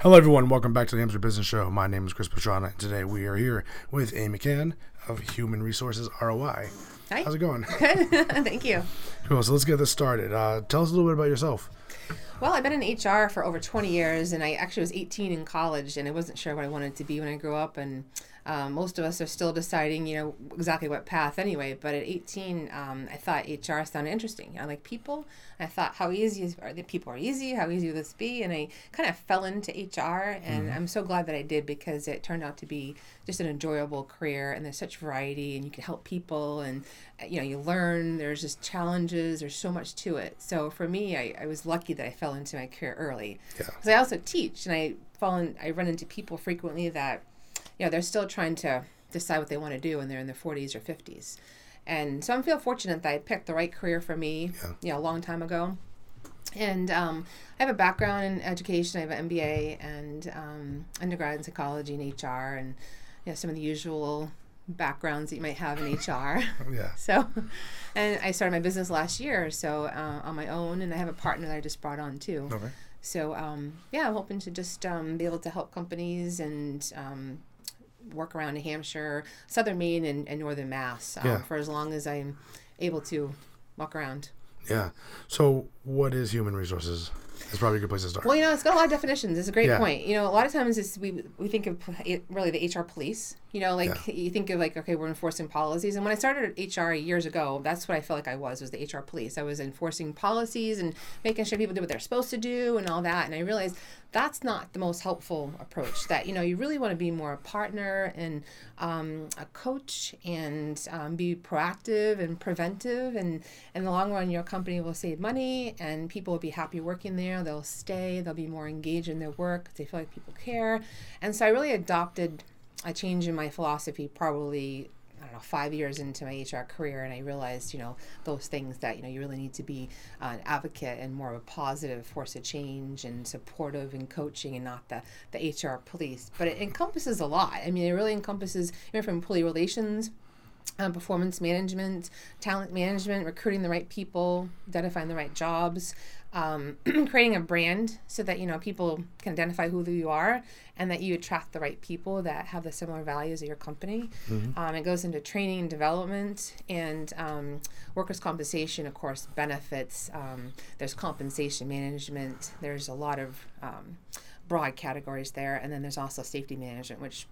Hello, everyone. Welcome back to the Hamster Business Show. My name is Chris Pastrana, and today we are here with Amy McCann of Human Resources ROI. Hi. How's it going? Good. Thank you. Cool. So let's get this started. Uh, tell us a little bit about yourself. Well, I've been in HR for over 20 years, and I actually was 18 in college, and I wasn't sure what I wanted to be when I grew up. And um, most of us are still deciding, you know, exactly what path anyway. But at 18, um, I thought HR sounded interesting. I like people. I thought how easy is, are the people are easy. How easy will this be? And I kind of fell into HR, and I'm so glad that I did because it turned out to be just an enjoyable career. And there's such variety, and you can help people, and uh, you know, you learn. There's just challenges. There's so much to it. So for me, I, I was lucky that I fell into my career early. Yeah. Because I also teach, and I fall in, I run into people frequently that, you know, they're still trying to decide what they want to do, and they're in their 40s or 50s. And so I feel fortunate that I picked the right career for me, Yeah. you know, a long time ago. And um, I have a background in education. I have an MBA and um, undergrad in psychology and HR, and you know, some of the usual backgrounds that you might have in HR. Yeah. So, and I started my business last year, so uh, on my own, and I have a partner that I just brought on too. Okay. So, um, yeah, I'm hoping to just um, be able to help companies and um, work around New Hampshire, Southern Maine, and, and Northern Mass um, Yeah. for as long as I'm able to walk around. Yeah. So, what is human resources? It's probably a good place to start. Well, you know, it's got a lot of definitions. It's a great Yeah. point. You know, a lot of times it's, we we think of it, really the HR police. You know, like Yeah. you think of like okay, we're enforcing policies. And when I started at HR years ago, that's what I felt like I was was the HR police. I was enforcing policies and making sure people did what they're supposed to do and all that. And I realized that's not the most helpful approach. That you know, you really want to be more a partner and um, a coach and um, be proactive and preventive. And in the long run, your company will save money and people will be happy working there. They'll stay. They'll be more engaged in their work. They feel like people care. And so I really adopted a change in my philosophy probably don't know, five years into my HR career, and I realized, you know, those things that, you know, you really need to be uh, an advocate and more of a positive force of change and supportive and coaching and not the, the HR police. But it encompasses a lot. I mean, it really encompasses, you know, from employee relations, um, performance management, talent management, recruiting the right people, identifying the right jobs, um, creating a brand so that you know people can identify who you are and that you attract the right people that have the similar values of your company. Um, it goes into training and development and um, workers' compensation, of course, benefits. Um, there's compensation management. There's a lot of um, broad categories there, and then there's also safety management, which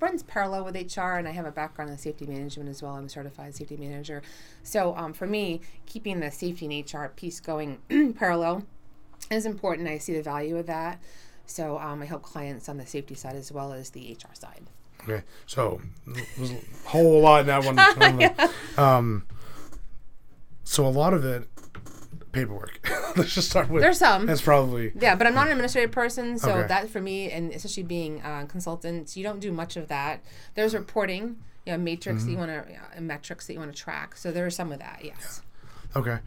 runs parallel with HR, and I have a background in safety management as well. I'm a certified safety manager. So um, for me, keeping the safety and HR piece going parallel is important. I see the value of that. So um, I help clients on the safety side as well as the HR side. Okay. So, there's a whole lot in that one. Um, so, a lot of it, paperwork. Let's just start with. There's some. That's probably. Yeah, but I'm not an administrative person, so Okay. that for me, and especially being a consultant, you don't do much of that. There's reporting, you know, matrix that you want to, uh, metrics that you want to track. So there is some of that, yes. Okay.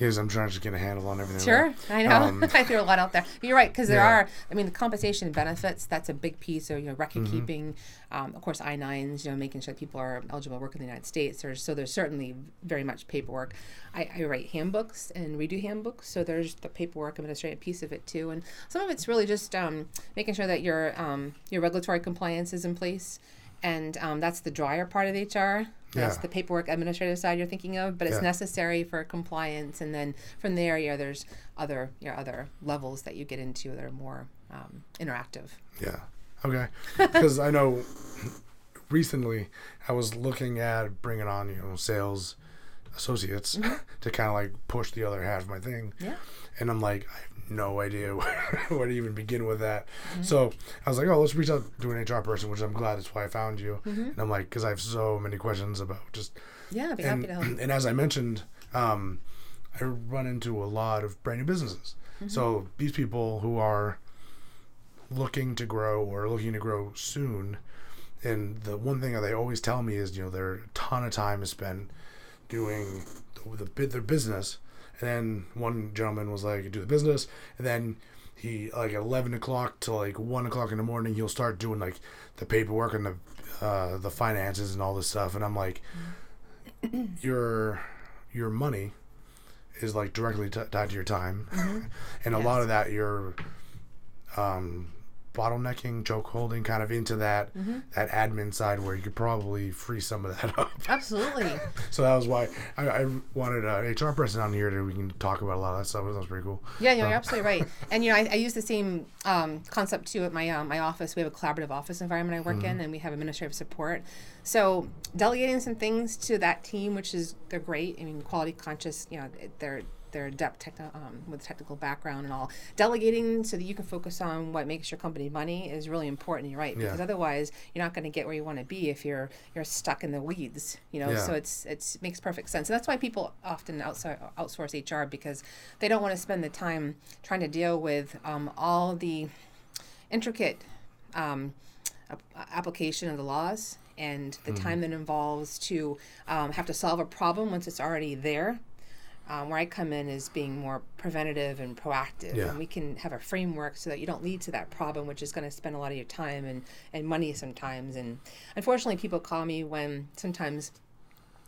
Yes, I'm trying to just get a handle on everything. Sure, I know. Um, I threw a lot out there. But you're right because there Yeah. are. I mean, the compensation benefits. That's a big piece. So you know, record Mm-hmm. keeping. Um, of course, I nines. You know, making sure that people are eligible to work in the United States. There's so there's certainly very much paperwork. I, I write handbooks and redo handbooks. So there's the paperwork administrative piece of it too, and some of it's really just um, making sure that your um, your regulatory compliance is in place. And um, that's the drier part of HR. That's Yeah. the paperwork administrative side you're thinking of, but it's Yeah. necessary for compliance. And then from there, yeah, there's other you know, other levels that you get into that are more um, interactive. Yeah. Okay. Because I know recently I was looking at bringing on, you know, sales associates to kind of like push the other half of my thing. Yeah. And I'm like, I have no idea where, where to even begin with that. Mm-hmm. So I was like, oh, let's reach out to an HR person, which I'm glad that's why I found you. Mm-hmm. And I'm like, because I have so many questions about just Yeah, I'd be and, happy to help. and as I mentioned, um, I run into a lot of brand new businesses. Mm-hmm. So these people who are looking to grow or looking to grow soon, and the one thing that they always tell me is, you know, their ton of time is spent doing the, the their business, and then one gentleman was like, do the business, and then he like at eleven o'clock to like one o'clock in the morning, he'll start doing like the paperwork and the uh, the finances and all this stuff, and I'm like, your your money is like directly t- tied to your time, and a lot of that you're um, bottlenecking, choke holding, kind of into that Mm-hmm. that admin side where you could probably free some of that up. Absolutely. so that was why I, I wanted an HR person on here to we can talk about a lot of that stuff. That was pretty cool. Yeah, you're absolutely right. And you know, I, I use the same um, concept too at my um, my office. We have a collaborative office environment I work in, and we have administrative support. So delegating some things to that team, which is they're great. I mean, quality conscious. You know, they're they're depth techno, um, with technical background and all. Delegating so that you can focus on what makes your company money is really important. You're right because Yeah. otherwise you're not going to get where you want to be if you're you're stuck in the weeds. You know, Yeah. so it's it's makes perfect sense. And that's why people often outsource, outsource HR because they don't want to spend the time trying to deal with um, all the intricate um, application of the laws and the time that involves to um, have to solve a problem once it's already there. Um, where I come in is being more preventative and proactive, Yeah. and we can have a framework so that you don't lead to that problem, which is going to spend a lot of your time and, and money sometimes. And unfortunately, people call me when sometimes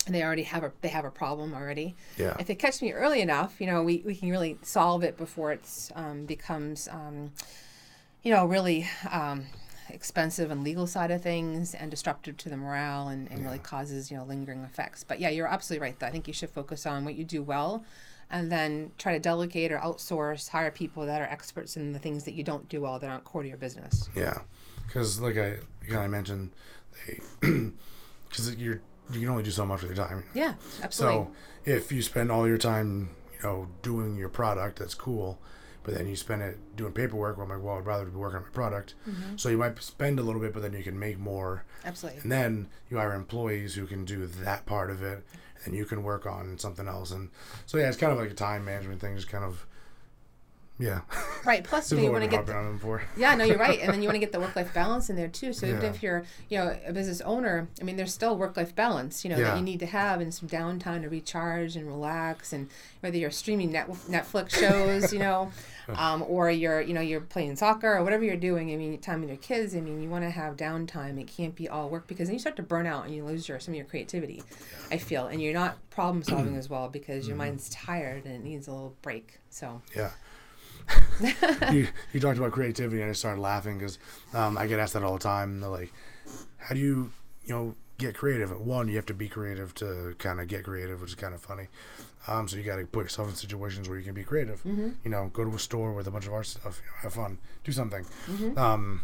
they already have a they have a problem already. Yeah. If they catch me early enough, you know, we, we can really solve it before it's um, becomes, um, you know, really um, expensive and legal side of things and disruptive to the morale and, and really causes you know lingering effects. But yeah, you're absolutely right. Though. I think you should focus on what you do well. And then try to delegate or outsource, hire people that are experts in the things that you don't do well that aren't core to your business. Yeah, because like I kind of mentioned, because you're you can only do so much with your time. Yeah, absolutely. So if you spend all your time, you know, doing your product, that's cool. But then you spend it doing paperwork. Well, I'm like, well, I'd rather be working on my product. Mm-hmm. So you might spend a little bit, but then you can make more. absolutely. And then you hire employees who can do that part of it, and you can work on something else. And so yeah, it's kind of like a time management thing. Just kind of, yeah. Right. Plus, you, know, you want to get harping on them for. Yeah, no, you're right. And then you want to get the work life balance in there too. So even if you're, you know, a business owner, I mean, there's still work life balance, you know, Yeah. that you need to have and some downtime to recharge and relax. And whether you're streaming net- Netflix shows, you know, um, or you're, you know, you're playing soccer or whatever you're doing. I mean, time with your kids. I mean, you want to have downtime. It can't be all work because then you start to burn out and you lose your some of your creativity. I feel, and you're not problem solving as well because your mind's tired and it needs a little break. So Yeah. you, you talked about creativity, and I started laughing because um, I get asked that all the time. They're like, "How do you, you know, get creative?" One, you have to be creative to kind of get creative, which is kind of funny. Um, so you got to put yourself in situations where you can be creative. You know, go to a store with a bunch of art stuff. You know, have fun, do something. Um,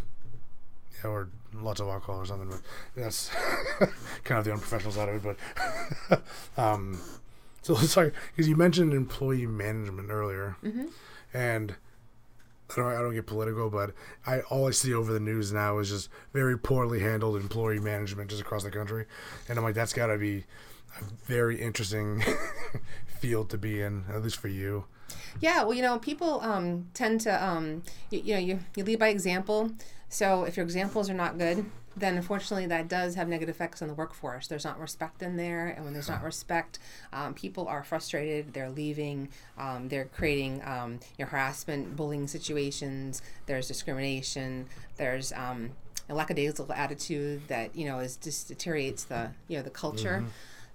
yeah, or lots of alcohol or something. But that's kind of the unprofessional side of it. But um, so let's because you mentioned employee management earlier, and I don't I don't get political, but I all I see over the news now is just very poorly handled employee management just across the country, and I'm like that's got to be a very interesting field to be in, at least for you. Yeah, well, you know, people um, tend to, um, you, you know, you, you lead by example. So if your examples are not good, then unfortunately that does have negative effects on the workforce. There's not respect in there, and when there's not respect, um, people are frustrated. They're leaving. Um, they're creating um, you know, harassment, bullying situations. There's discrimination. There's um, a lackadaisical attitude that you know is just deteriorates the you know the culture.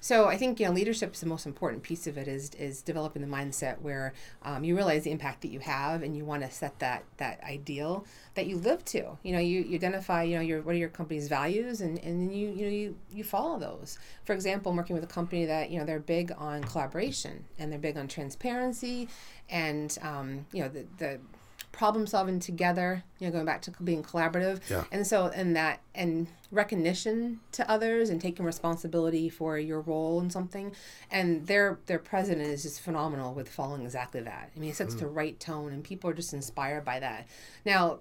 So I think you know leadership is the most important piece of it is is developing the mindset where um, you realize the impact that you have and you want to set that that ideal that you live to. You know, you, you identify you know your what are your company's values and and then you you know you you follow those. For example, I'm working with a company that you know they're big on collaboration and they're big on transparency and um, you know the the problem solving together you know going back to being collaborative. Yeah. and so and that and recognition to others and taking responsibility for your role in something. And their their president is just phenomenal with following exactly that. I mean he sets mm. the right tone and people are just inspired by that. Now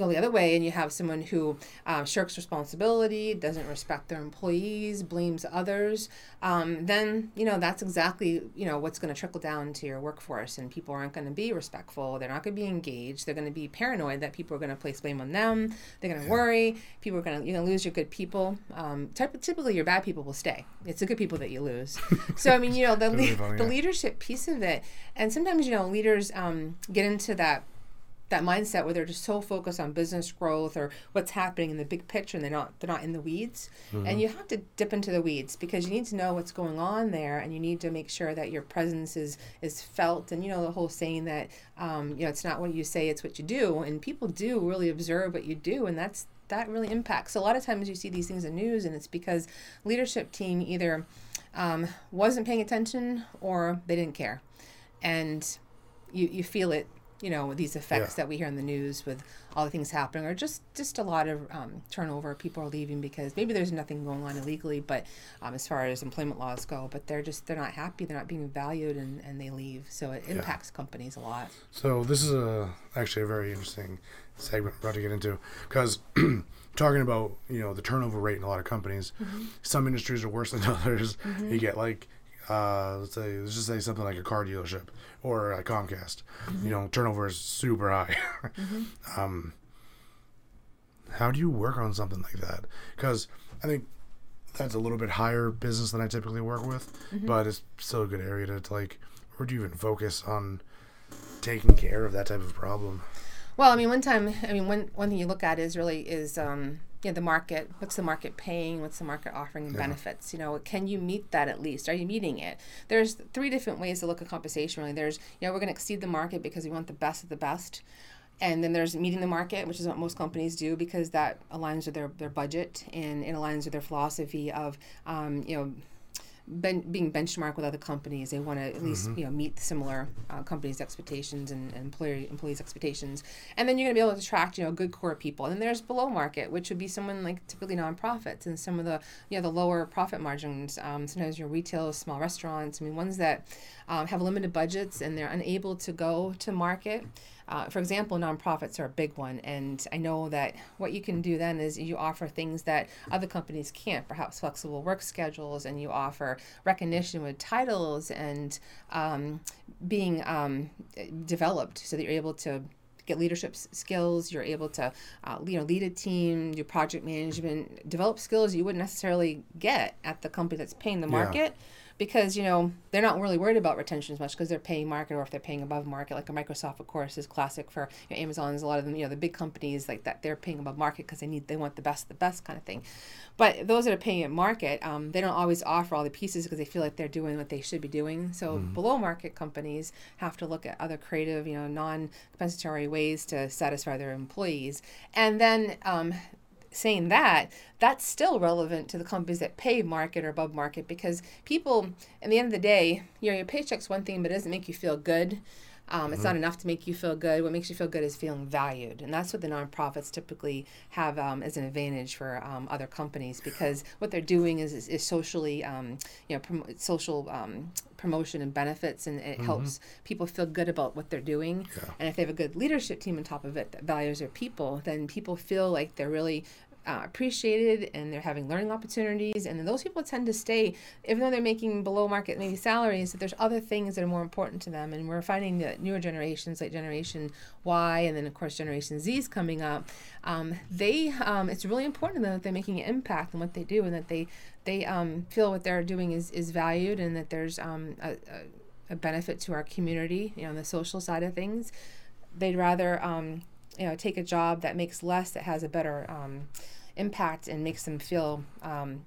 go the other way and you have someone who um, shirks responsibility doesn't respect their employees blames others um, then you know that's exactly you know what's going to trickle down to your workforce and people aren't going to be respectful. They're not going to be engaged. They're going to be paranoid that people are going to place blame on them. They're going to worry. People are going to you're going to lose your good people. Um, typ- typically your bad people will stay. It's the good people that you lose. So i mean you know the, le- the leadership piece of it and sometimes you know leaders um, get into that that mindset where they're just so focused on business growth or what's happening in the big picture and they're not they're not in the weeds. Mm-hmm. and you have to dip into the weeds because you need to know what's going on there and you need to make sure that your presence is is felt. And you know the whole saying that um, you know it's not what you say it's what you do. And people do really observe what you do and that's that really impacts. So a lot of times you see these things in news and it's because leadership team either um, wasn't paying attention or they didn't care. And you, you feel it you know these effects Yeah. that we hear in the news with all the things happening or just just a lot of um, turnover people are leaving because maybe there's nothing going on illegally but um, as far as employment laws go but they're just they're not happy they're not being valued and, and they leave. So it impacts companies a lot. So this is a actually a very interesting segment we're about to get into because talking about you know the turnover rate in a lot of companies, some industries are worse than others. You get like uh, let's say let's just say something like a car dealership or a Comcast. You know turnover is super high. um, how do you work on something like that? Because I think that's a little bit higher business than I typically work with, but it's still a good area to, to like. Where do you even focus on taking care of that type of problem? Well, I mean, one time, I mean, one one thing you look at is really is um, you know, the market. What's the market paying? What's the market offering in benefits? You know, can you meet that at least? Are you meeting it? There's three different ways to look at compensation. Really, there's you know we're going to exceed the market because we want the best of the best. And then there's meeting the market, which is what most companies do because that aligns with their, their budget and it aligns with their philosophy of, um, you know, ben, being benchmarked with other companies. They want to at least you know meet similar uh, companies' expectations and, and employer employees' expectations. And then you're going to be able to attract you know good core people. And then there's below market, which would be someone like typically nonprofits and some of the you know the lower profit margins. Um, sometimes your retail, small restaurants. I mean ones that um, have limited budgets and they're unable to go to market. Uh, for example, nonprofits are a big one, and I know that what you can do then is you offer things that other companies can't, perhaps flexible work schedules, and you offer recognition with titles and um, being um, developed so that you're able to get leadership skills you're able to uh, you know lead a team do project management develop skills you wouldn't necessarily get at the company that's paying the market because you know they're not really worried about retention as much because they're paying market or if they're paying above market like a microsoft of course is classic for you know, amazon's a lot of them you know the big companies like that they're paying above market because they need they want the best the best kind of thing. But those that are paying at market um, they don't always offer all the pieces because they feel like they're doing what they should be doing. So below market companies have to look at other creative you know non-compensatory ways to satisfy their employees. And then um, saying that, that's still relevant to the companies that pay market or above market because people, at the end of the day, you know, your paycheck's one thing, but it doesn't make you feel good. Um, It's not enough to make you feel good. What makes you feel good is feeling valued, and that's what the nonprofits typically have um, as an advantage for um, other companies because what they're doing is is, is socially, um, you know, prom- social um, promotion and benefits, and it helps people feel good about what they're doing. And if they have a good leadership team on top of it that values their people, then people feel like they're really uh, appreciated and they're having learning opportunities. And then those people tend to stay even though they're making below market maybe salaries that there's other things that are more important to them. And we're finding that newer generations like generation y and then of course generation z is coming up um, they um, it's really important to them that they're making an impact in what they do and that they they um, feel what they're doing is, is valued and that there's um, a, a, a benefit to our community you know on the social side of things. They'd rather um, you know take a job that makes less that has a better um, impact and makes them feel um,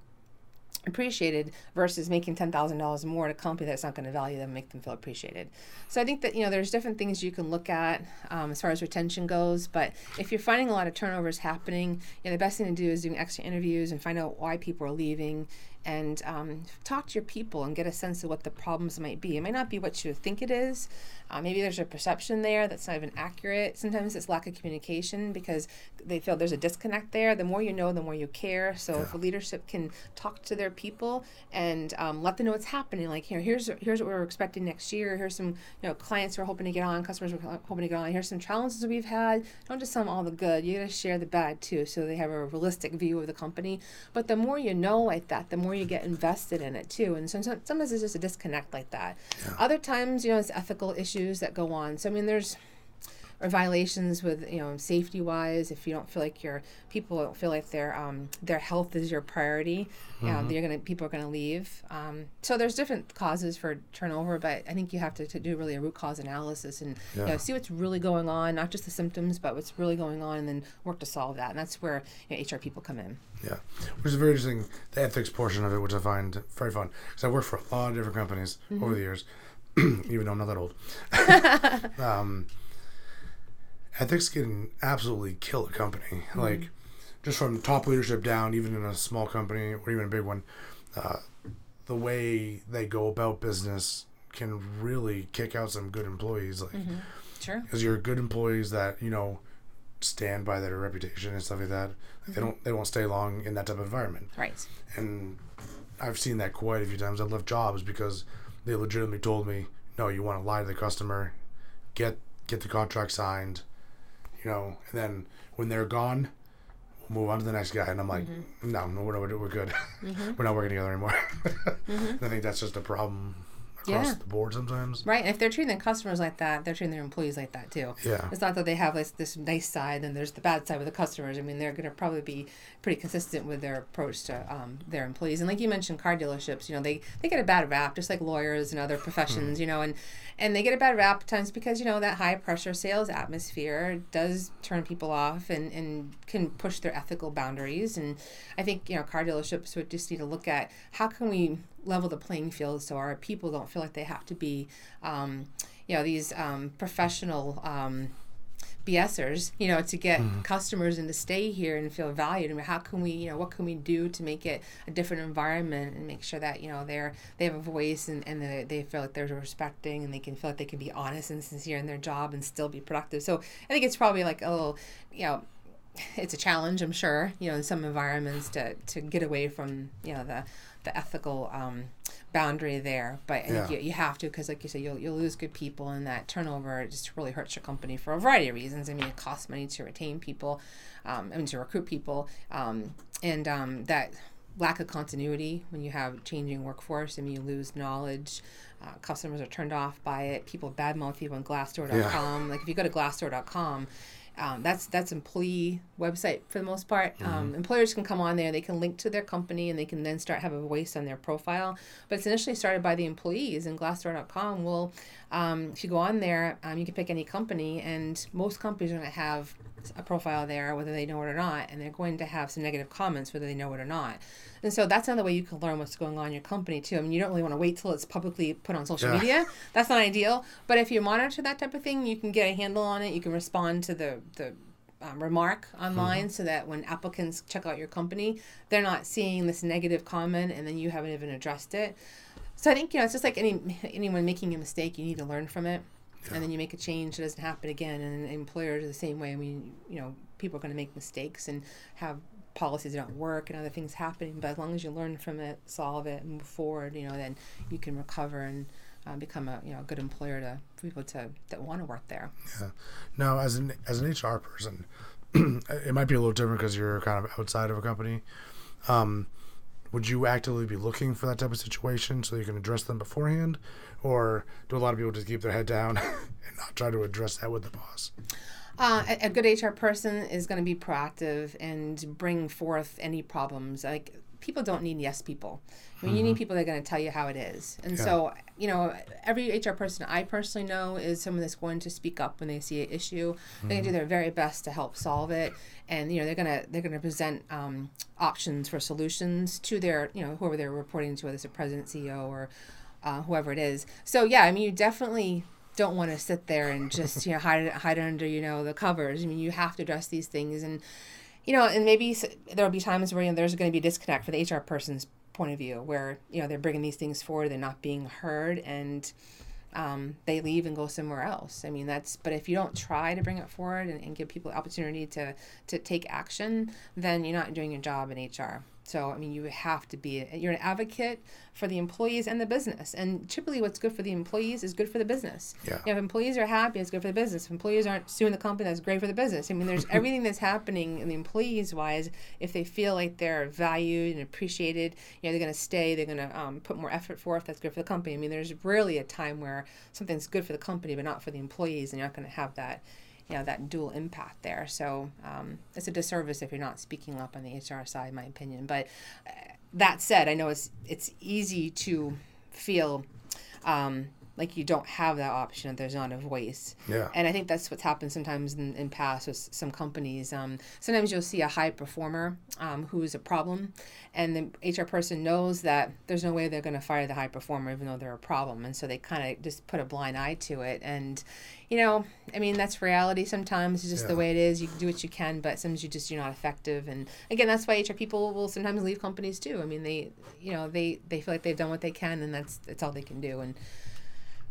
appreciated versus making ten thousand dollars more at a company that's not going to value them, make them feel appreciated. So I think that you know there's different things you can look at um, as far as retention goes. But if you're finding a lot of turnovers happening, you know the best thing to do is doing extra interviews and find out why people are leaving. And um, talk to your people and get a sense of what the problems might be. It might not be what you think it is. Uh, maybe there's a perception there that's not even accurate. Sometimes it's lack of communication because they feel there's a disconnect there. The more you know, the more you care. So if a leadership can talk to their people and um, let them know what's happening, like here, here's here's what we're expecting next year. Here's some you know clients we're hoping to get on, customers we're hoping to get on. Here's some challenges we've had. Don't just tell them all the good. You got to share the bad too, so they have a realistic view of the company. But the more you know like that, the more you get invested in it too. And so, so- sometimes it's just a disconnect like that. Other times, you know, it's ethical issues that go on. So I mean, there's or violations with you know safety wise if you don't feel like your people don't feel like their um, their health is your priority mm-hmm. you're gonna people are gonna leave um, so there's different causes for turnover but i think you have to, to do really a root cause analysis and yeah. you know, see what's really going on not just the symptoms but what's really going on and then work to solve that and that's where you know, hr people come in yeah which is very interesting the ethics portion of it which i find very fun because i worked for a lot of different companies mm-hmm. over the years even though i'm not that old um, ethics can absolutely kill a company. Mm-hmm. Like just from top leadership down, even in a small company or even a big one, uh, the way they go about business can really kick out some good employees. Like, mm-hmm. sure, because you're good employees that you know stand by their reputation and stuff like that. Like mm-hmm. They don't they won't stay long in that type of environment. Right. And I've seen that quite a few times. I've left jobs because they legitimately told me, "No, you want to lie to the customer, get get the contract signed, you know, and then when they're gone, we'll move on to the next guy. And I'm like, mm-hmm. no, no, we're, we're good. Mm-hmm. we're not working together anymore. mm-hmm. I think that's just a problem across yeah. the board sometimes. Right. And if they're treating their customers like that, they're treating their employees like that too. Yeah. It's not that they have like this nice side and there's the bad side with the customers. I mean, they're going to probably be pretty consistent with their approach to um, their employees. And like you mentioned, car dealerships, you know, they, they get a bad rap, just like lawyers and other professions, hmm. you know, and, and they get a bad rap times because, you know, that high pressure sales atmosphere does turn people off and, and can push their ethical boundaries. And I think, you know, car dealerships would just need to look at how can we level the playing field so our people don't feel like they have to be, um, you know, these um, professional um, BSers, you know, to get mm-hmm. customers and to stay here and feel valued. I mean, how can we, you know, what can we do to make it a different environment and make sure that, you know, they're, they have a voice and, and they, they feel like they're respecting and they can feel like they can be honest and sincere in their job and still be productive. So I think it's probably like a little, you know, it's a challenge, I'm sure, you know, in some environments to, to get away from, you know, the, the ethical um, boundary there. But yeah. you, you have to because, like you said, you'll you'll lose good people, and that turnover just really hurts your company for a variety of reasons. I mean, it costs money to retain people, um, I mean to recruit people, um, and um, that lack of continuity when you have changing workforce. I mean, you lose knowledge. Uh, customers are turned off by it. People badmouth you on Glassdoor.com. Yeah. Like if you go to Glassdoor.com um, that's that's employee website for the most part. Um, mm-hmm. Um, employers can come on there, they can link to their company, and they can then start have a voice on their profile. But it's initially started by the employees, and Glassdoor.com will, um, if you go on there, um, you can pick any company, and most companies are going to have a profile there, whether they know it or not, and they're going to have some negative comments, whether they know it or not. And so that's another way you can learn what's going on in your company too. I mean, you don't really want to wait till it's publicly put on social yeah. media. That's not ideal. But if you monitor that type of thing, you can get a handle on it. You can respond to the the um, remark online mm-hmm. so that when applicants check out your company, they're not seeing this negative comment and then you haven't even addressed it. So I think you know it's just like any anyone making a mistake, you need to learn from it. Yeah. And then you make a change, it doesn't happen again. And employers are the same way. I mean, you know, people are going to make mistakes and have policies that don't work and other things happening. But as long as you learn from it, solve it, and move forward, you know, then you can recover and uh, become a you know a good employer to people to that want to work there. Yeah. Now, as an as an HR person, it might be a little different because you're kind of outside of a company. Um, would you actively be looking for that type of situation so you can address them beforehand, or do a lot of people just keep their head down and not try to address that with the boss? Uh, a, a, good HR person is going to be proactive and bring forth any problems. Like people don't need yes people. I mean, mm-hmm. you need mm-hmm. people that are going to tell you how it is. And yeah. so, you know, every HR person I personally know is someone that's going to speak up when they see an issue. Mm-hmm. They're going to do their very best to help solve it, and you know, they're going to they're going to present um, options for solutions to their you know whoever they're reporting to, whether it's a president, CEO, or uh, whoever it is. So yeah, I mean, you definitely don't want to sit there and just you know hide hide under you know the covers. I mean, you have to address these things, and you know, and maybe there'll be times where you know, there's going to be a disconnect for the HR person's point of view, where you know they're bringing these things forward, they're not being heard, and um, they leave and go somewhere else. I mean, that's, but if you don't try to bring it forward and, and give people the opportunity to, to take action, then you're not doing your job in HR. So, I mean, you have to be, you're an advocate for the employees and the business. And typically, what's good for the employees is good for the business. Yeah. You know, if employees are happy, it's good for the business. If employees aren't suing the company, that's great for the business. I mean, there's everything that's happening in the employees wise. If they feel like they're valued and appreciated, you know, they're going to stay, they're going to um, put more effort forth, that's good for the company. I mean, there's rarely a time where something's good for the company but not for the employees, and you're not going to have that you know that dual impact there. So um, it's a disservice if you're not speaking up on the HR side, in my opinion. But uh, that said, I know it's it's easy to feel. Um, like you don't have that option if there's not a voice. Yeah. And I think that's what's happened sometimes in, in past with some companies. Um, sometimes you'll see a high performer um, who's a problem, and the HR person knows that there's no way they're going to fire the high performer even though they're a problem, and so they kind of just put a blind eye to it. And you know, I mean, that's reality. Sometimes it's just Yeah. the way it is. You can do what you can, but sometimes you just you're not effective. And again, that's why HR people will sometimes leave companies too. I mean, they you know they they feel like they've done what they can, and that's that's all they can do. And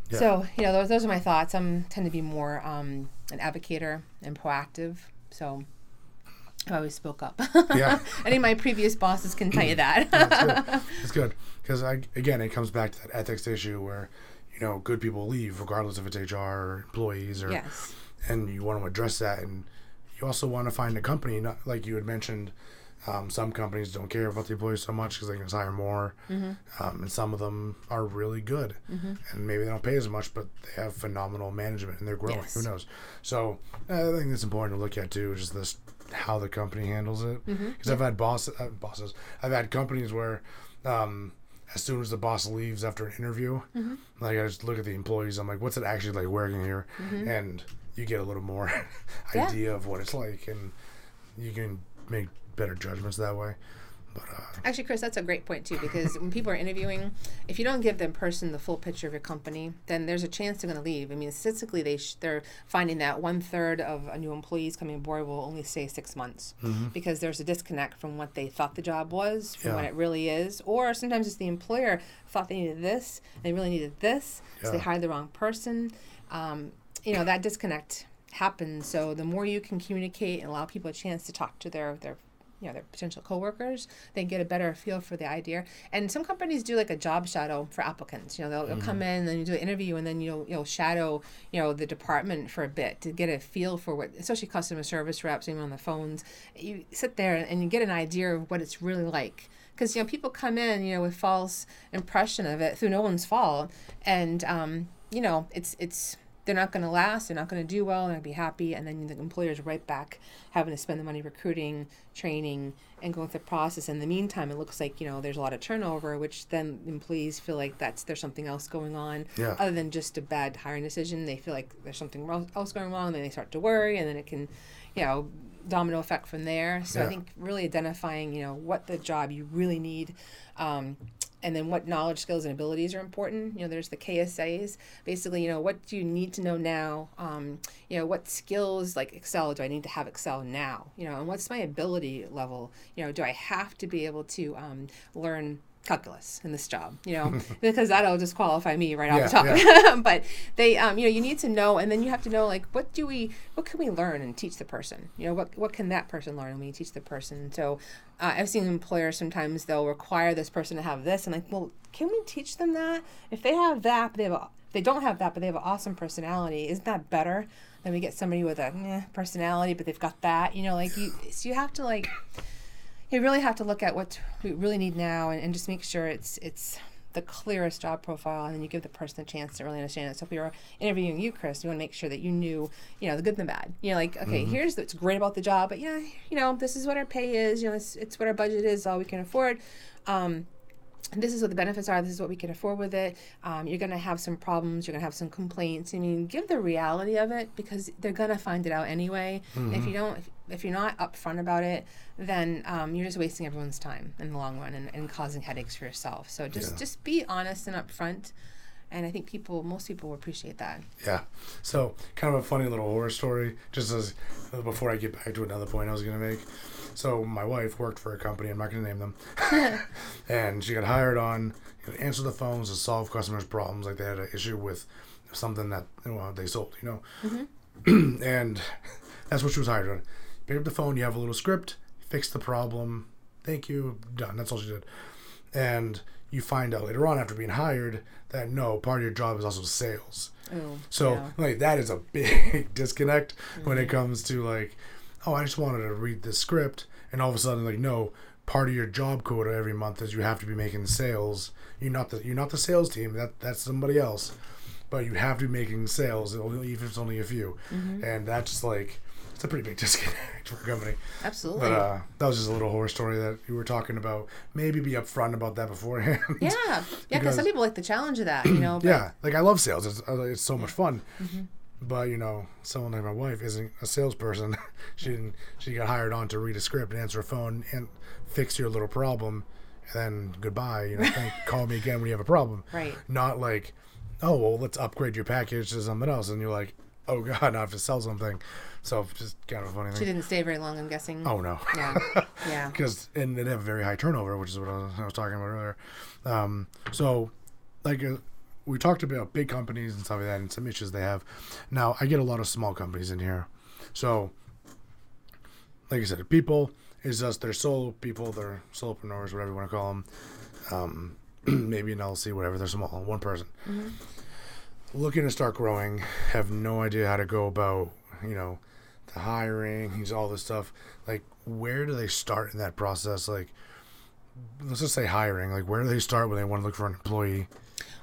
Yeah. so, you know, those, those are my thoughts. I'm tend to be more um, an advocator and proactive. So I always spoke up. Yeah. Any of my previous bosses can tell you that. That's good. It's good because again it comes back to that ethics issue where you know good people leave regardless if it's HR or employees or yes. and you want to address that and you also want to find a company not like you had mentioned um, some companies don't care about the employees so much because they can just hire more Mm-hmm. um, and some of them are really good and maybe they don't pay as much but they have phenomenal management and they're growing Yes. who knows so uh, i think it's important to look at too just this how the company handles it because Mm-hmm. i've had boss, uh, bosses i've had companies where um, as soon as the boss leaves after an interview, Mm-hmm. like I just look at the employees. I'm like, what's it actually like working here? And you get a little more Mm-hmm. Yeah. idea of what it's like, and you can make better judgments that way. But uh, Actually, Chris, that's a great point too, because when people are interviewing, if you don't give the person the full picture of your company, then there's a chance they're going to leave. I mean, statistically, they sh- they're finding that one third of a new employees coming aboard will only stay six months because there's a disconnect from what they thought the job was from what it really is, or sometimes it's the employer thought they needed this, they really needed this, so they hired the wrong person. Um, you know that disconnect happens. So the more you can communicate and allow people a chance to talk to their their you know their potential coworkers they get a better feel for the idea. And some companies do like a job shadow for applicants. You know they'll, they'll come in and then you do an interview and then you'll you'll shadow you know the department for a bit to get a feel for what especially customer service reps even on the phones. You sit there and you get an idea of what it's really like. Because you know people come in you know with false impression of it through no one's fault. And um, you know it's it's they're not going to last they're not going to do well they're not going to be happy. And then the employer's right back having to spend the money recruiting training and going through the process. In the meantime it looks like you know there's a lot of turnover which then employees feel like that's there's something else going on. Yeah. other than just a bad hiring decision they feel like there's something else going wrong then they start to worry and then it can you know domino effect from there. So i think really identifying you know what the job you really need um, and then what knowledge skills and abilities are important. You know there's the ksas basically you know what do you need to know now? Um, you know what skills like excel do i need to have excel now? You know and what's my ability level? You know do i have to be able to um, learn calculus in this job you know because that'll disqualify me right off the Yeah, top. but they um, you know you need to know and then you have to know like what do we what can we learn and teach the person? You know what what can that person learn when you teach the person? So uh, i've seen employers sometimes they'll require this person to have this and like well can we teach them that? If they have that but they have a they don't have that but they have an awesome personality isn't that better than we get somebody with a eh, personality but they've got that? You know like you so you have to like you really have to look at what we really need now and, and just make sure it's it's the clearest job profile and then you give the person a chance to really understand it so if we were interviewing you chris you want to make sure that you knew you know the good and the bad you know like okay here's what's great about the job but yeah you know this is what our pay is you know it's, it's what our budget is all we can afford um, this is what the benefits are. This is what we can afford with it. Um, you're going to have some problems. You're going to have some complaints. I mean, give the reality of it because they're going to find it out anyway. If you don't, if, you're not upfront about it, then um, you're just wasting everyone's time in the long run and, and causing headaches for yourself. So just Yeah. just be honest and upfront. And I think people, most people will appreciate that. yeah, so kind of a funny little horror story. Just as uh, before I get back to another point I was gonna make. So my wife worked for a company. I'm not gonna name them, and she got hired on you know, answer the phones to solve customers' problems. Like they had an issue with something that you know, they sold, you know, and that's what she was hired on. Pick up the phone. You have a little script. Fix the problem. Thank you. Done. That's all she did. And you find out later on after being hired that no part of your job is also sales. Oh, So yeah. like that is a big disconnect when it comes to like, oh, I just wanted to read the script, and all of a sudden like no, part of your job quota every month is you have to be making sales. You're not the you're not the sales team. That that's somebody else. but you have to be making sales, even if it's only a few, Mm-hmm. and that's like it's a pretty big disconnect for a company. Absolutely. But uh, that was just a little horror story that you were talking about. Maybe be upfront about that beforehand. yeah, yeah. Because some people like the challenge of that, you know. But yeah, like I love sales. It's, uh, it's so much fun. Mm-hmm. But you know, someone like my wife isn't a salesperson. she didn't. She got hired on to read a script and answer a phone and fix your little problem, and then goodbye. You know, thank, call me again when you have a problem. Right. Not like, oh well, let's upgrade your package to something else, and you're like, oh god, I have to sell something. So just kind of a funny She thing. didn't stay very long, I'm guessing. Oh no. Yeah. Yeah. because and they have very high turnover, which is what I was, I was talking about earlier. Um, so, like uh, we talked about big companies and stuff like that, and some issues they have. Now, I get a lot of small companies in here, so like I said, people is just they're solo people, they're solopreneurs, whatever you want to call them. Um, maybe an LLC, whatever. They're small, one person. Looking to start growing, have no idea how to go about, you know, the hiring, he's all this stuff. Like, where do they start in that process? Like, let's just say hiring. Like, where do they start when they want to look for an employee?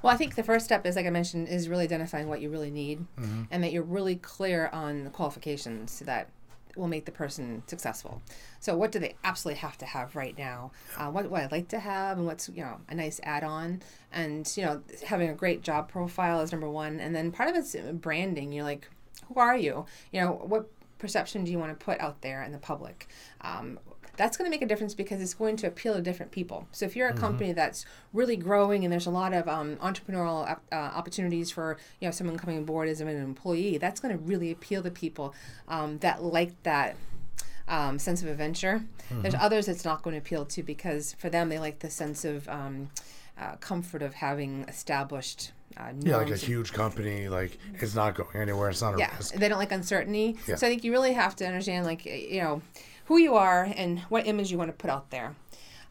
Well, I think the first step is, like I mentioned, is really identifying what you really need, Mm-hmm. and that you're really clear on the qualifications that will make the person successful. So, what do they absolutely have to have right now? Uh, what what I'd like to have, and what's you know a nice add-on, and you know having a great job profile is number one, and then part of it's branding. You're like, who are you? You know what perception do you want to put out there in the public? Um, that's going to make a difference because it's going to appeal to different people. So if you're a company that's really growing and there's a lot of um, entrepreneurial op- uh, opportunities for you know someone coming aboard as an employee, that's going to really appeal to people um, that like that um, sense of adventure. There's others it's not going to appeal to because for them they like the sense of um, uh, comfort of having established. Uh, Yeah, like a huge company, like it's not going anywhere. It's not a yeah risk. they don't like uncertainty Yeah. so i think you really have to understand like you know who you are and what image you want to put out there.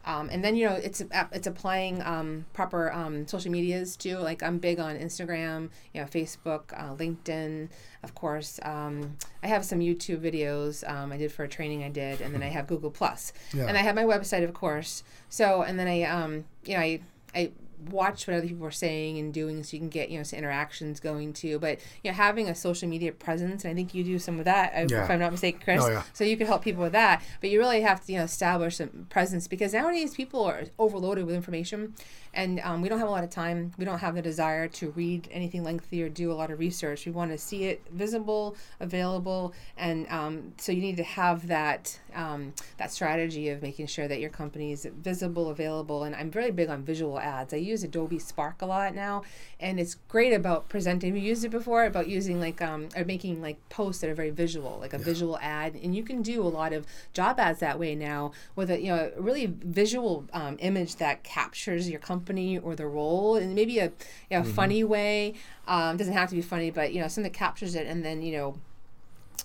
Um, and then you know it's it's applying um, proper um, social medias too like i'm big on instagram you know facebook uh, linkedin of course. Um, i have some youtube videos um, i did for a training i did and then i have google plus. Yeah. and i have my website of course. So and then i um, you know i i watch what other people are saying and doing so you can get you know some interactions going too but you know having a social media presence and i think you do some of that if- Yeah. if i'm not mistaken chris Oh, yeah. so you can help people with that but you really have to you know establish some presence because nowadays people are overloaded with information and um, we don't have a lot of time. We don't have the desire to read anything lengthy or do a lot of research. We want to see it visible available and um, so you need to have that um, that strategy of making sure that your company is visible available and i'm very big on visual ads. I use adobe spark a lot now and it's great about presenting we used it before about using like um, or making like posts that are very visual like a visual ad and you can do a lot of job ads that way now with a you know a really visual um, image that captures your company or the role in maybe a you know, funny way. Um, doesn't have to be funny but you know something that captures it and then you know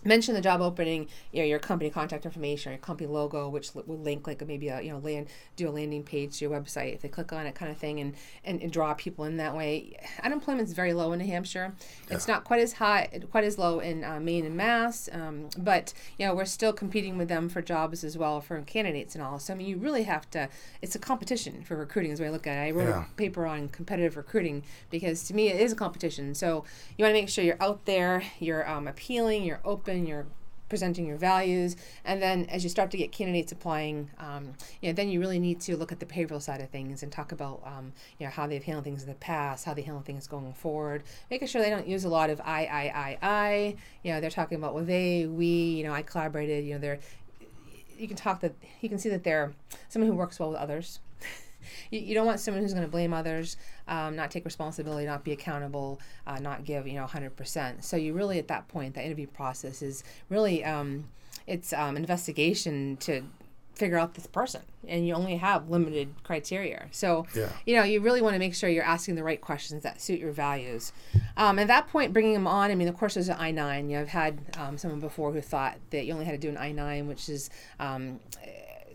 mention the job opening, you know, your company contact information, or your company logo, which l- will link like maybe a you know land do a landing page to your website if they click on it, kind of thing, and and, and draw people in that way. Unemployment is very low in New Hampshire. It's not quite as high, quite as low in uh, Maine and Mass, um, but you know we're still competing with them for jobs as well for candidates and all. So I mean, you really have to. It's a competition for recruiting, is the way I look at it. I wrote Yeah. a paper on competitive recruiting because to me it is a competition. So you want to make sure you're out there, you're um, appealing, you're open, you're presenting your values, and then as you start to get candidates applying, um, you know, then you really need to look at the behavioral side of things and talk about, um, you know, how they've handled things in the past, how they handle things going forward, making sure they don't use a lot of I, I, I, I. You know, they're talking about well, they, we, you know, I collaborated. You know, they're you can talk that you can see that they're someone who works well with others. You, you don't want someone who's going to blame others, um, not take responsibility, not be accountable, uh, not give you know 100%. So you really at that point, the interview process is really um, it's um, investigation to figure out this person, and you only have limited criteria. So Yeah. you know you really want to make sure you're asking the right questions that suit your values. Um, at that point, bringing them on. I mean, of course, there's an I nine. You know, I've had um, someone before who thought that you only had to do an I nine, which is um,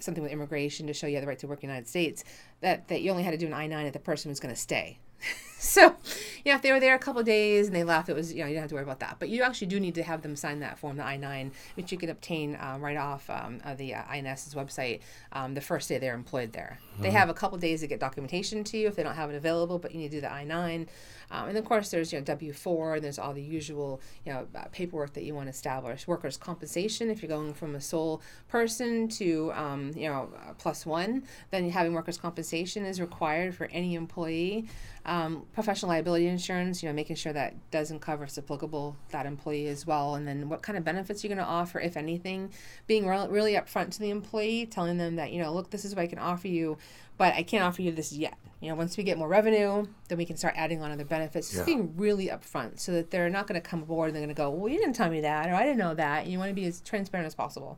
something with immigration to show you have the right to work in the United States, that, that you only had to do an I 9 if the person was going to stay. so, you know, if they were there a couple of days and they left, it was, you know, you don't have to worry about that. But you actually do need to have them sign that form, the I 9, which you can obtain um, right off um, of the uh, INS's website um, the first day they're employed there. Mm-hmm. They have a couple days to get documentation to you if they don't have it available, but you need to do the I 9. Um, and of course, there's you know W four. and There's all the usual you know uh, paperwork that you want to establish. Workers' compensation. If you're going from a sole person to um, you know plus one, then having workers' compensation is required for any employee. Um, professional liability insurance. You know, making sure that doesn't cover if applicable that employee as well. And then what kind of benefits you're going to offer, if anything. Being re- really upfront to the employee, telling them that you know, look, this is what I can offer you, but I can't offer you this yet you know, once we get more revenue, then we can start adding on other benefits. Just yeah. being really upfront so that they're not going to come aboard and they're going to go, well, you didn't tell me that, or I didn't know that. You want to be as transparent as possible.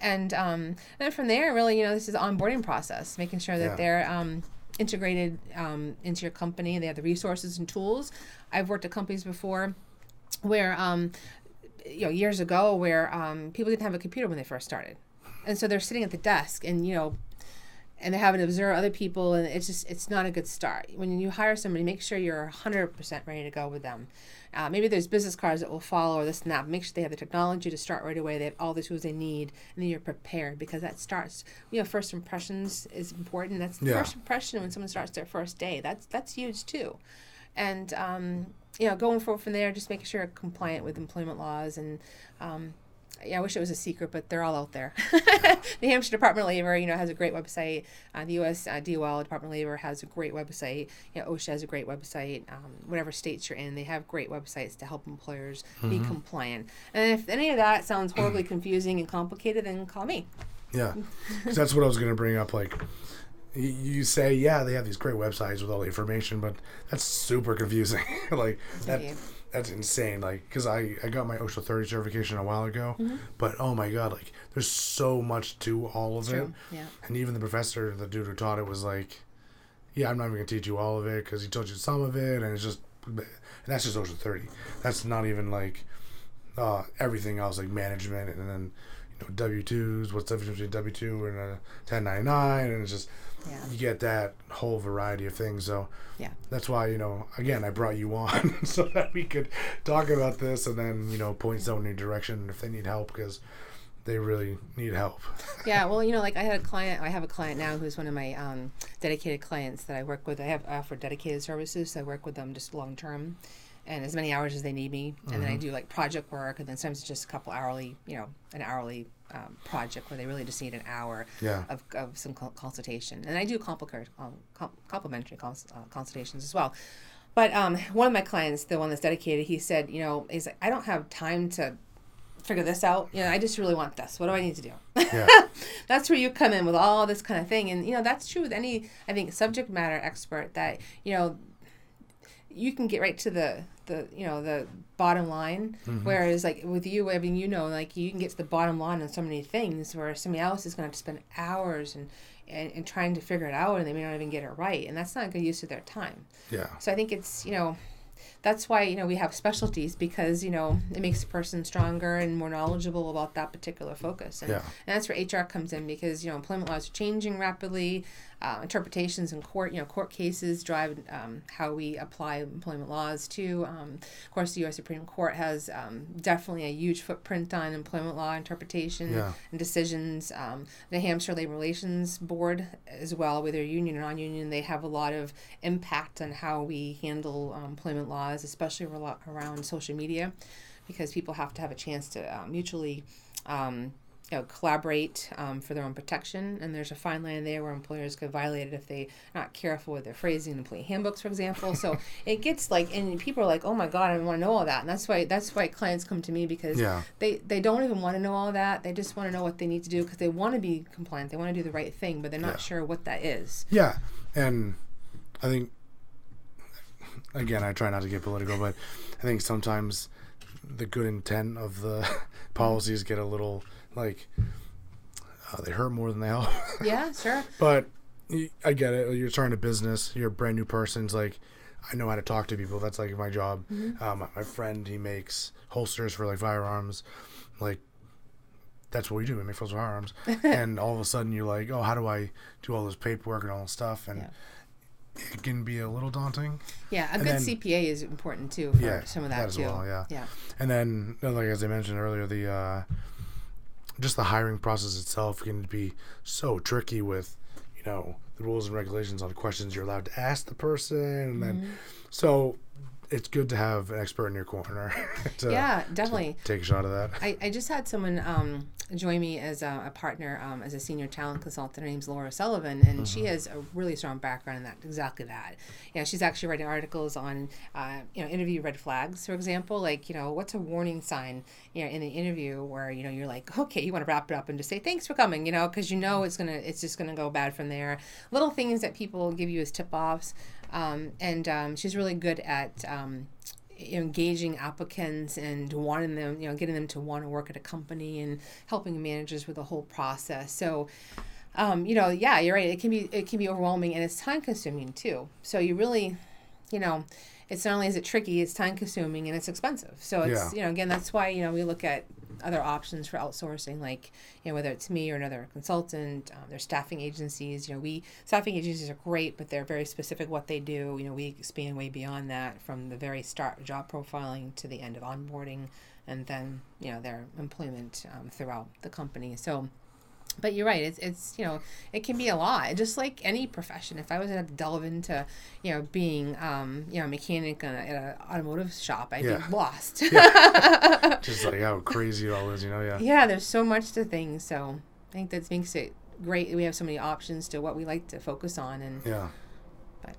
And um, then from there, really, you know, this is onboarding process, making sure that yeah. they're um, integrated um, into your company. They have the resources and tools. I've worked at companies before where, um, you know, years ago, where um, people didn't have a computer when they first started and so they're sitting at the desk and you know and they're having to observe other people and it's just it's not a good start. When you hire somebody make sure you're 100% ready to go with them. Uh, maybe there's business cards that will follow or this and that make sure they have the technology to start right away. They have all the tools they need and then you're prepared because that starts you know first impressions is important. That's the yeah. first impression when someone starts their first day. That's that's huge too. And um, you know going forward from there just making sure you're compliant with employment laws and um, yeah, I wish it was a secret, but they're all out there. New Hampshire Department of Labor, you know, has a great website. Uh, the U.S. Uh, DOL, Department of Labor, has a great website. You know, OSHA has a great website. Um, whatever states you're in, they have great websites to help employers mm-hmm. be compliant. And if any of that sounds horribly confusing and complicated, then call me. Yeah, because that's what I was going to bring up. Like, you say, yeah, they have these great websites with all the information, but that's super confusing. like that that's insane. Like, because I, I got my OSHA 30 certification a while ago, mm-hmm. but oh my god, like, there's so much to all of True. it. Yeah. And even the professor, the dude who taught it, was like, yeah, I'm not even gonna teach you all of it because he told you some of it, and it's just, and that's just OSHA 30. That's not even like uh, everything else, like management, and then you know W twos, what's the difference between W two and a 1099, and it's just yeah. you get that whole variety of things. So yeah, that's why you know again I brought you on so that we could talk about this and then you know point someone in your direction if they need help because they really need help. yeah, well, you know, like I had a client, I have a client now who's one of my um, dedicated clients that I work with. I have offer dedicated services, so I work with them just long term and as many hours as they need me. And mm-hmm. then I mm-hmm. do like project work, and then sometimes it's just a couple hourly, you know, an hourly um, project where they really just need an hour yeah. of, of some consultation. And I do complicated, um, complimentary cons- uh, consultations as well. But um, one of my clients, the one that's dedicated, he said, you know, he's like, I don't have time to figure this out. You know, I just really want this. What do I need to do? Yeah. that's where you come in with all this kind of thing. And, you know, that's true with any, I think, subject matter expert that, you know, you can get right to the the you know the bottom line mm-hmm. whereas like with you i mean you know like you can get to the bottom line on so many things where somebody else is going to spend hours and, and and trying to figure it out and they may not even get it right and that's not a good use of their time yeah so i think it's you know that's why you know we have specialties because you know it makes a person stronger and more knowledgeable about that particular focus and, yeah. and that's where hr comes in because you know employment laws are changing rapidly uh, interpretations in court, you know, court cases drive um, how we apply employment laws too. Um, of course, the U.S. Supreme Court has um, definitely a huge footprint on employment law interpretation yeah. and decisions. Um, New Hampshire Labor Relations Board, as well, whether union or non-union, they have a lot of impact on how we handle um, employment laws, especially around social media, because people have to have a chance to uh, mutually. Um, you know, collaborate um, for their own protection. And there's a fine line there where employers could violate it if they're not careful with their phrasing in employee handbooks, for example. So it gets like, and people are like, oh my God, I want to know all that. And that's why that's why clients come to me because yeah. they, they don't even want to know all that. They just want to know what they need to do because they want to be compliant. They want to do the right thing, but they're not yeah. sure what that is. Yeah. And I think, again, I try not to get political, but I think sometimes the good intent of the policies get a little like uh, they hurt more than they help. yeah, sure. But I get it. You're starting a business. You're a brand new person. It's like I know how to talk to people. That's like my job. Mm-hmm. Um, my friend, he makes holsters for like firearms. Like that's what we do. We make firearms. and all of a sudden, you're like, oh, how do I do all this paperwork and all this stuff? And yeah. It can be a little daunting. Yeah, a And good then- CPA is important too for Yeah, some of that, that as too. well, yeah. Yeah. And then, like as I mentioned earlier, the uh, just the hiring process itself can be so tricky with, you know, the rules and regulations on questions you're allowed to ask the person, and then Mm-hmm. so it's good to have an expert in your corner. to Yeah, definitely. take a shot of that. I, I just had someone um, join me as a, a partner um, as a senior talent consultant. Her name's Laura Sullivan, and she has a really strong background in that exactly that. You know, she's actually writing articles on uh, you know interview red flags, for example, like you know what's a warning sign you know in an interview where you know you're like okay you want to wrap it up and just say thanks for coming you know because you know it's gonna it's just gonna go bad from there. Little things that people give you as tip offs, um, and um, she's really good at. Um, engaging applicants and wanting them, you know, getting them to want to work at a company and helping managers with the whole process. So, um, you know, yeah, you're right. It can be it can be overwhelming and it's time consuming too. So you really, you know, it's not only is it tricky, it's time consuming and it's expensive. So it's Yeah. you know again that's why you know we look at other options for outsourcing, like you know whether it's me or another consultant. Um, there's staffing agencies. You know, we staffing agencies are great, but they're very specific what they do. You know, we expand way beyond that from the very start job profiling to the end of onboarding, and then you know their employment um, throughout the company. So but you're right it's, it's you know it can be a lot just like any profession if i was going to delve into you know being um you know a mechanic in at an automotive shop i'd Yeah. be lost Just like how crazy it all is, you know? Yeah. yeah there's so much to things so i think that makes it great we have so many options to what we like to focus on and Yeah. But-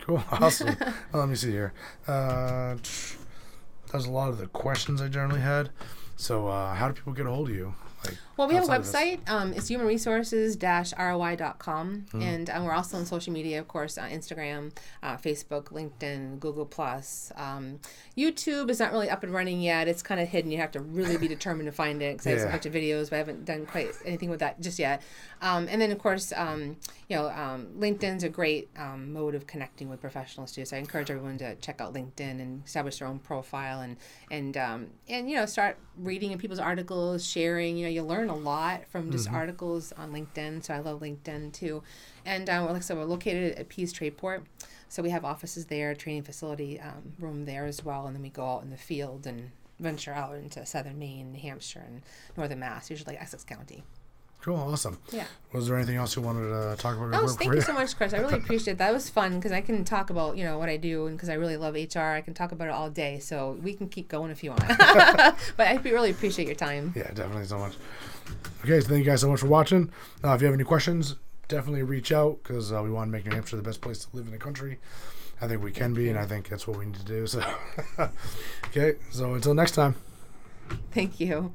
Cool. Awesome. well, let me see here. Uh, that was a lot of the questions I generally had. So, uh, how do people get a hold of you? Like, Well, we have a outside of this? website. Um, it's humanresources-roi.com, and um, we're also on social media, of course, uh, Instagram, uh, Facebook, LinkedIn, Google Plus. Um, YouTube is not really up and running yet. It's kind of hidden. You have to really be determined to find it because I have a bunch of videos, but I haven't done quite anything with that just yet. Um, and then, of course, um, you know, um, LinkedIn's a great um, mode of connecting with professionals too. So I encourage everyone to check out LinkedIn and establish their own profile and and um, and you know start reading in people's articles, sharing. You know, you learn a lot from just articles on LinkedIn. So I love LinkedIn too. And um, like I said, we're located at Pease Tradeport. So we have offices there, training facility um, room there as well, and then we go out in the field and venture out into southern Maine, New Hampshire, and northern Mass, usually Essex County. Cool. Awesome. Yeah. Was there anything else you wanted to talk about? Oh, thank you so much, Chris. I really appreciate it. that. was fun because I can talk about you know what I do and because I really love HR, I can talk about it all day. So we can keep going if you want. but I really appreciate your time. Yeah, definitely so much. Okay, so thank you guys so much for watching. Uh, if you have any questions, definitely reach out because uh, we want to make New Hampshire the best place to live in the country. I think we can be, and I think that's what we need to do. So, okay, so until next time. Thank you.